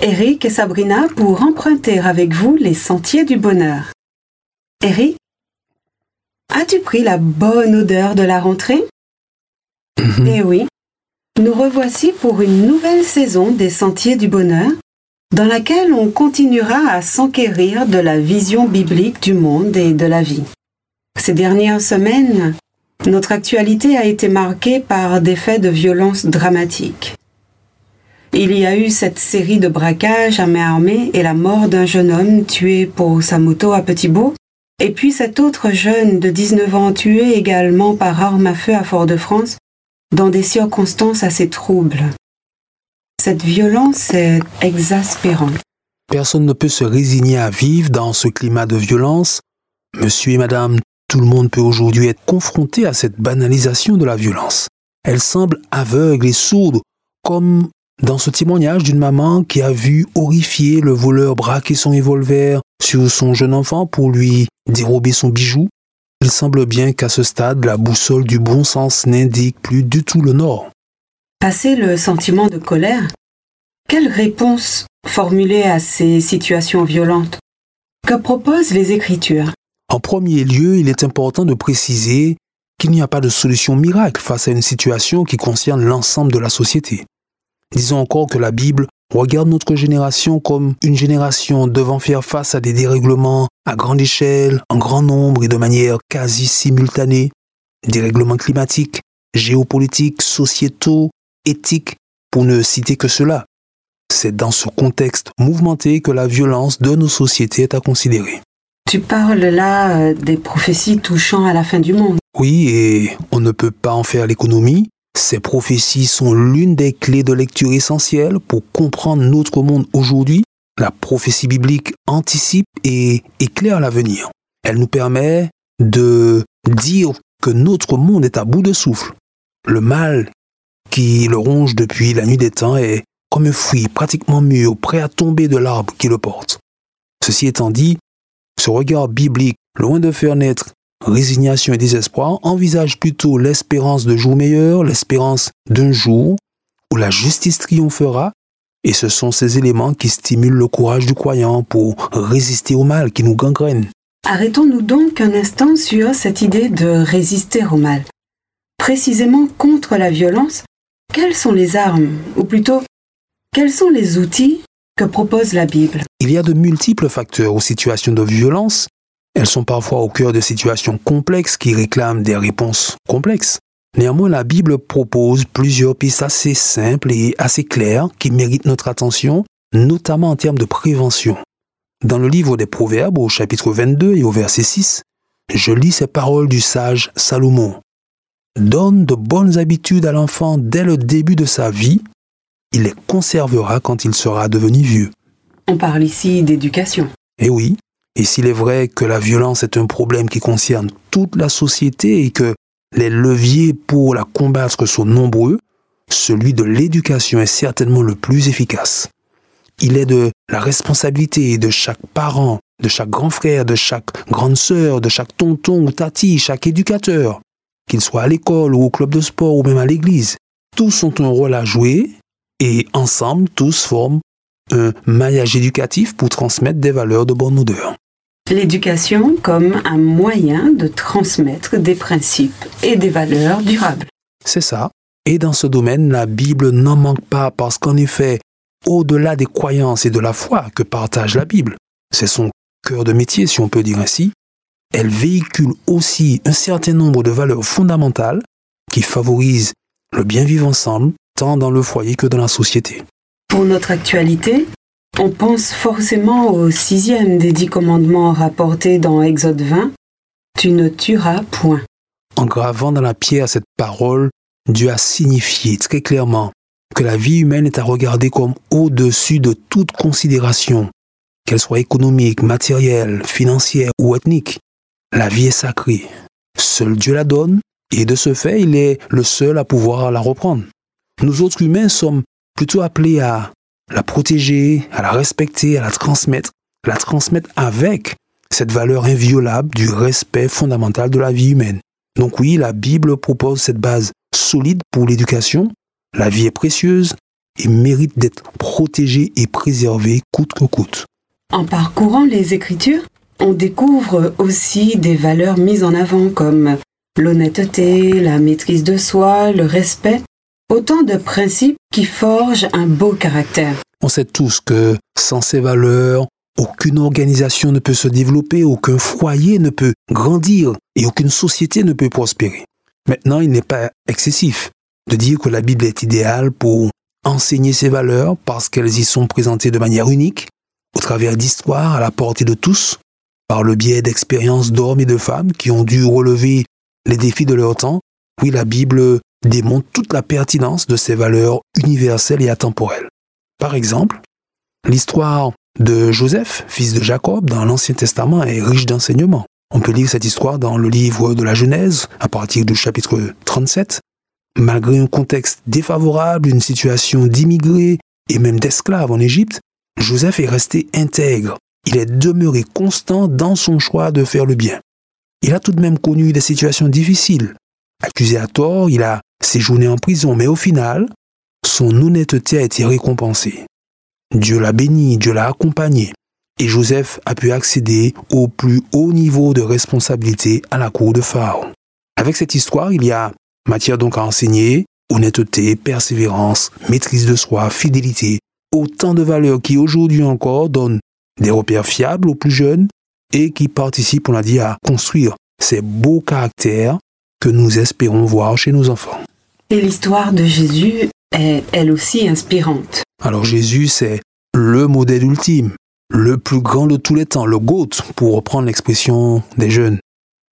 Eric et Sabrina pour emprunter avec vous les sentiers du bonheur. Eric, as-tu pris la bonne odeur de la rentrée? Eh oui, nous revoici pour une nouvelle saison des sentiers du bonheur dans laquelle on continuera à s'enquérir de la vision biblique du monde et de la vie. Ces dernières semaines, notre actualité a été marquée par des faits de violence dramatiques. Il y a eu cette série de braquages à main armée et la mort d'un jeune homme tué pour sa moto à Petit-Beau, et puis cet autre jeune de 19 ans tué également par arme à feu à Fort-de-France dans des circonstances assez troubles. Cette violence est exaspérante. Personne ne peut se résigner à vivre dans ce climat de violence. Monsieur et madame, tout le monde peut aujourd'hui être confronté à cette banalisation de la violence. Elle semble aveugle et sourde, comme dans ce témoignage d'une maman qui a vu horrifié le voleur braquer son revolver sur son jeune enfant pour lui dérober son bijou. Il semble bien qu'à ce stade, la boussole du bon sens n'indique plus du tout le nord. Passé le sentiment de colère, quelle réponse formuler à ces situations violentes? Que proposent les Écritures? En premier lieu, il est important de préciser qu'il n'y a pas de solution miracle face à une situation qui concerne l'ensemble de la société. Disons encore que la Bible regarde notre génération comme une génération devant faire face à des dérèglements à grande échelle, en grand nombre et de manière quasi simultanée, dérèglements climatiques, géopolitiques, sociétaux, éthiques, pour ne citer que cela. C'est dans ce contexte mouvementé que la violence de nos sociétés est à considérer. Tu parles là euh, des prophéties touchant à la fin du monde. Oui, et on ne peut pas en faire l'économie. Ces prophéties sont l'une des clés de lecture essentielles pour comprendre notre monde aujourd'hui. La prophétie biblique anticipe et éclaire l'avenir. Elle nous permet de dire que notre monde est à bout de souffle. Le mal qui le ronge depuis la nuit des temps est comme un fruit pratiquement mûr, prêt à tomber de l'arbre qui le porte. Ceci étant dit, ce regard biblique, loin de faire naître résignation et désespoir, envisage plutôt l'espérance de jours meilleurs, l'espérance d'un jour où la justice triomphera, et ce sont ces éléments qui stimulent le courage du croyant pour résister au mal qui nous gangrène. Arrêtons-nous donc un instant sur cette idée de résister au mal. Précisément contre la violence, quelles sont les armes, ou plutôt quels sont les outils que propose la Bible? Il y a de multiples facteurs aux situations de violence. Elles sont parfois au cœur de situations complexes qui réclament des réponses complexes. Néanmoins, la Bible propose plusieurs pistes assez simples et assez claires qui méritent notre attention, notamment en termes de prévention. Dans le livre des Proverbes, au chapitre 22 et au verset 6, je lis ces paroles du sage Salomon. Donne de bonnes habitudes à l'enfant dès le début de sa vie, il les conservera quand il sera devenu vieux. On parle ici d'éducation. Eh oui, et s'il est vrai que la violence est un problème qui concerne toute la société et que les leviers pour la combattre sont nombreux, celui de l'éducation est certainement le plus efficace. Il est de la responsabilité de chaque parent, de chaque grand frère, de chaque grande sœur, de chaque tonton ou tati, chaque éducateur, qu'il soit à l'école ou au club de sport ou même à l'église. Tous ont un rôle à jouer et ensemble, tous forment un maillage éducatif pour transmettre des valeurs de bonne odeur. L'éducation comme un moyen de transmettre des principes et des valeurs durables. C'est ça. Et dans ce domaine, la Bible n'en manque pas parce qu'en effet, au-delà des croyances et de la foi que partage la Bible, c'est son cœur de métier si on peut dire ainsi, elle véhicule aussi un certain nombre de valeurs fondamentales qui favorisent le bien vivre ensemble, tant dans le foyer que dans la société. Pour notre actualité, on pense forcément au sixième des dix commandements rapportés dans Exode 20. Tu ne tueras point. En gravant dans la pierre cette parole, Dieu a signifié très clairement que la vie humaine est à regarder comme au-dessus de toute considération, qu'elle soit économique, matérielle, financière ou ethnique. La vie est sacrée. Seul Dieu la donne et de ce fait, il est le seul à pouvoir la reprendre. Nous autres humains sommes plutôt appelés à la protéger, à la respecter, à la transmettre, la transmettre avec cette valeur inviolable du respect fondamental de la vie humaine. Donc oui, la Bible propose cette base solide pour l'éducation. La vie est précieuse et mérite d'être protégée et préservée coûte que coûte. En parcourant les Écritures, on découvre aussi des valeurs mises en avant comme l'honnêteté, la maîtrise de soi, le respect, autant de principes qui forgent un beau caractère. On sait tous que sans ces valeurs, aucune organisation ne peut se développer, aucun foyer ne peut grandir et aucune société ne peut prospérer. Maintenant, il n'est pas excessif de dire que la Bible est idéale pour enseigner ces valeurs parce qu'elles y sont présentées de manière unique, au travers d'histoires à la portée de tous, par le biais d'expériences d'hommes et de femmes qui ont dû relever les défis de leur temps, oui, la Bible démontre toute la pertinence de ces valeurs universelles et atemporelles. Par exemple, l'histoire de Joseph, fils de Jacob, dans l'Ancien Testament est riche d'enseignements. On peut lire cette histoire dans le livre de la Genèse, à partir du chapitre 37. Malgré un contexte défavorable, une situation d'immigrés et même d'esclaves en Égypte, Joseph est resté intègre. Il est demeuré constant dans son choix de faire le bien. Il a tout de même connu des situations difficiles. Accusé à tort, il a séjourné en prison, mais au final, son honnêteté a été récompensée. Dieu l'a béni, Dieu l'a accompagné, et Joseph a pu accéder au plus haut niveau de responsabilité à la cour de Pharaon. Avec cette histoire, il y a matière donc à enseigner, honnêteté, persévérance, maîtrise de soi, fidélité, autant de valeurs qui aujourd'hui encore donnent des repères fiables aux plus jeunes et qui participent, on l'a dit, à construire ces beaux caractères que nous espérons voir chez nos enfants. Et l'histoire de Jésus est elle aussi inspirante. Alors Jésus, c'est le modèle ultime, le plus grand de tous les temps, le GOAT, pour reprendre l'expression des jeunes.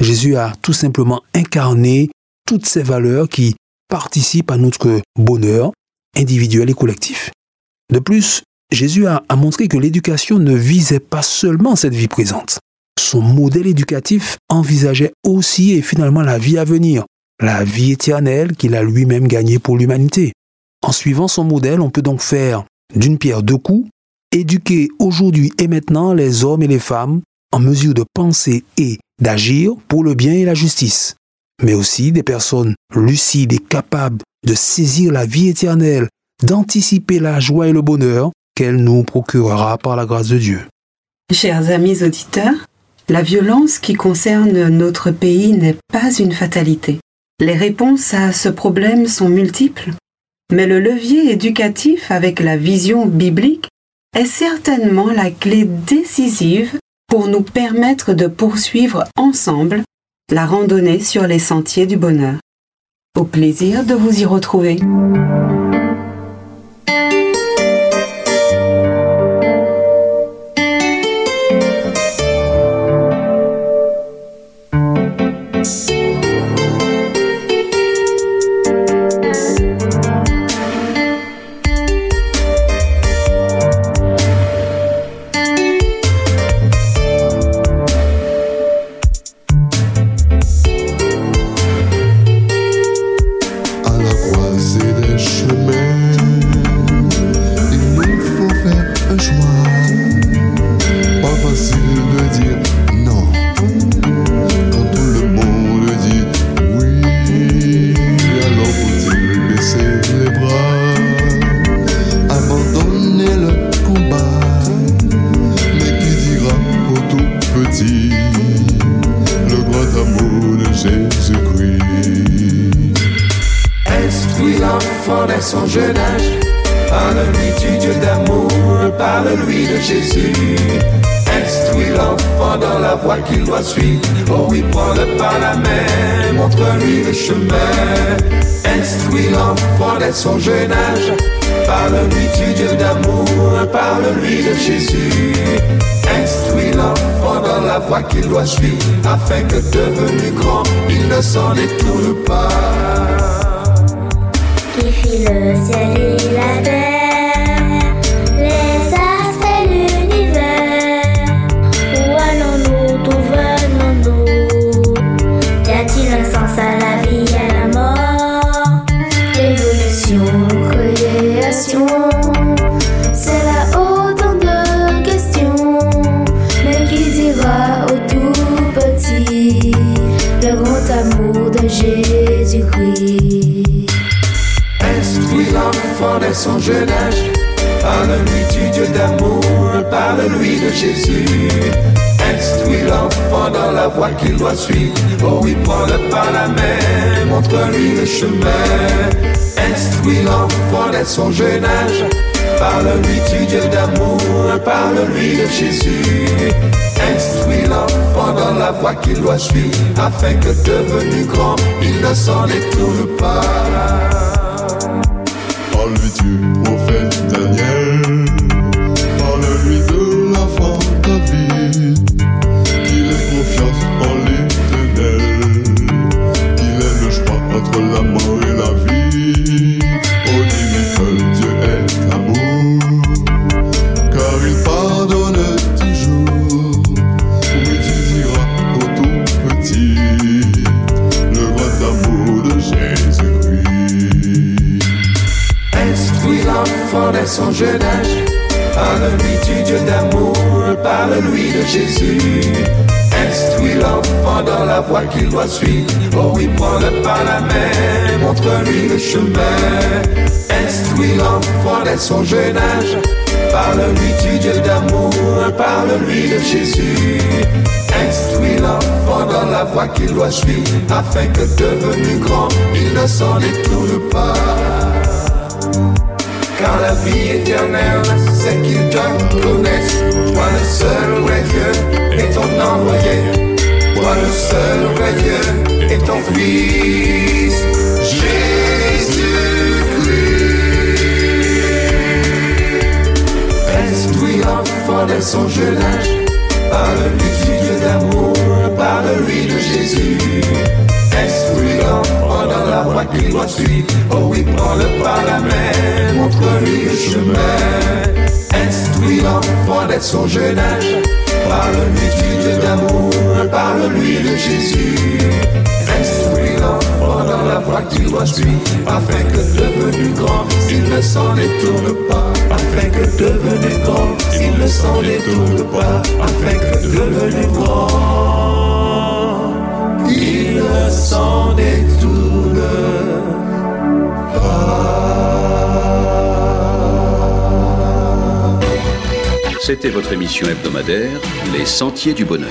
Jésus a tout simplement incarné toutes ces valeurs qui participent à notre bonheur individuel et collectif. De plus, Jésus a, montré que l'éducation ne visait pas seulement cette vie présente. Son modèle éducatif envisageait aussi et finalement la vie à venir, la vie éternelle qu'il a lui-même gagnée pour l'humanité. En suivant son modèle, on peut donc faire d'une pierre deux coups, éduquer aujourd'hui et maintenant les hommes et les femmes en mesure de penser et d'agir pour le bien et la justice, mais aussi des personnes lucides et capables de saisir la vie éternelle, d'anticiper la joie et le bonheur qu'elle nous procurera par la grâce de Dieu. Chers amis auditeurs, la violence qui concerne notre pays n'est pas une fatalité. Les réponses à ce problème sont multiples, mais le levier éducatif avec la vision biblique est certainement la clé décisive pour nous permettre de poursuivre ensemble la randonnée sur les sentiers du bonheur. Au plaisir de vous y retrouver. Parle-lui de Jésus. Instruis l'enfant dans la voie qu'il doit suivre. Oh oui, prends-le par la main, montre-lui le chemin. Instruis l'enfant dès son jeune âge. Parle-lui du Dieu d'amour, parle-lui de Jésus. Instruis l'enfant dans la voie qu'il doit suivre, afin que devenu grand, il ne s'en détourne pas. qui fit le ciel et la terre, Jésus-Christ Instruis l'enfant dès son jeune âge. Parle-lui du Dieu d'amour, parle-lui de Jésus. Instruis l'enfant dans la voie qu'il doit suivre. Oh oui, prends-le par la main, montre-lui le chemin. Instruis l'enfant dès son jeune âge. Parle-lui du Dieu d'amour, parle-lui de Jésus. Instruis l'enfant voie qu'il doit suivre, afin que devenu grand, il ne s'en détourne pas. Parle-lui du prophète Daniel. Parle-lui de la fin qu'il doit suivre. Oh oui, prends-le par la main, montre-lui le chemin. Instruis l'enfant dès son jeune âge. Parle-lui du Dieu d'amour, parle-lui de Jésus. Instruis l'enfant dans la voie qu'il doit suivre, afin que devenu grand, il ne s'en détourne pas. Car la vie éternelle, c'est qu'il te connaisse. Toi le seul vrai Dieu et ton envoyé. Toi le seul vrai Dieu et ton Fils. Jésus-Christ. Instruis l'enfant dès son jeune âge. Parle-lui du Dieu d'amour, parle-lui de Jésus. Instruis l'enfant dans la voie qu'il doit suivre. Oh oui, prends-le par la main, montre-lui le chemin. Instruis l'enfant dès son jeune âge. Parle-lui du Dieu d'amour, parle-lui de Jésus. Instruis l'enfant dans la voie qu'il doit suivre, afin que devenu grand, il ne s'en détourne pas. Afin que devenu grand, il ne s'en détourne pas. Afin que devenu grand, il ne s'en détourne C'était votre émission hebdomadaire Les Sentiers du Bonheur.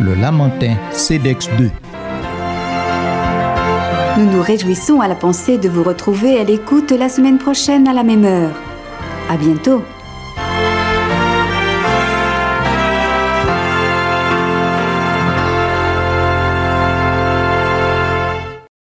Le Lamentin CEDEX 2. Nous nous réjouissons à la pensée de vous retrouver à l'écoute la semaine prochaine à la même heure. À bientôt.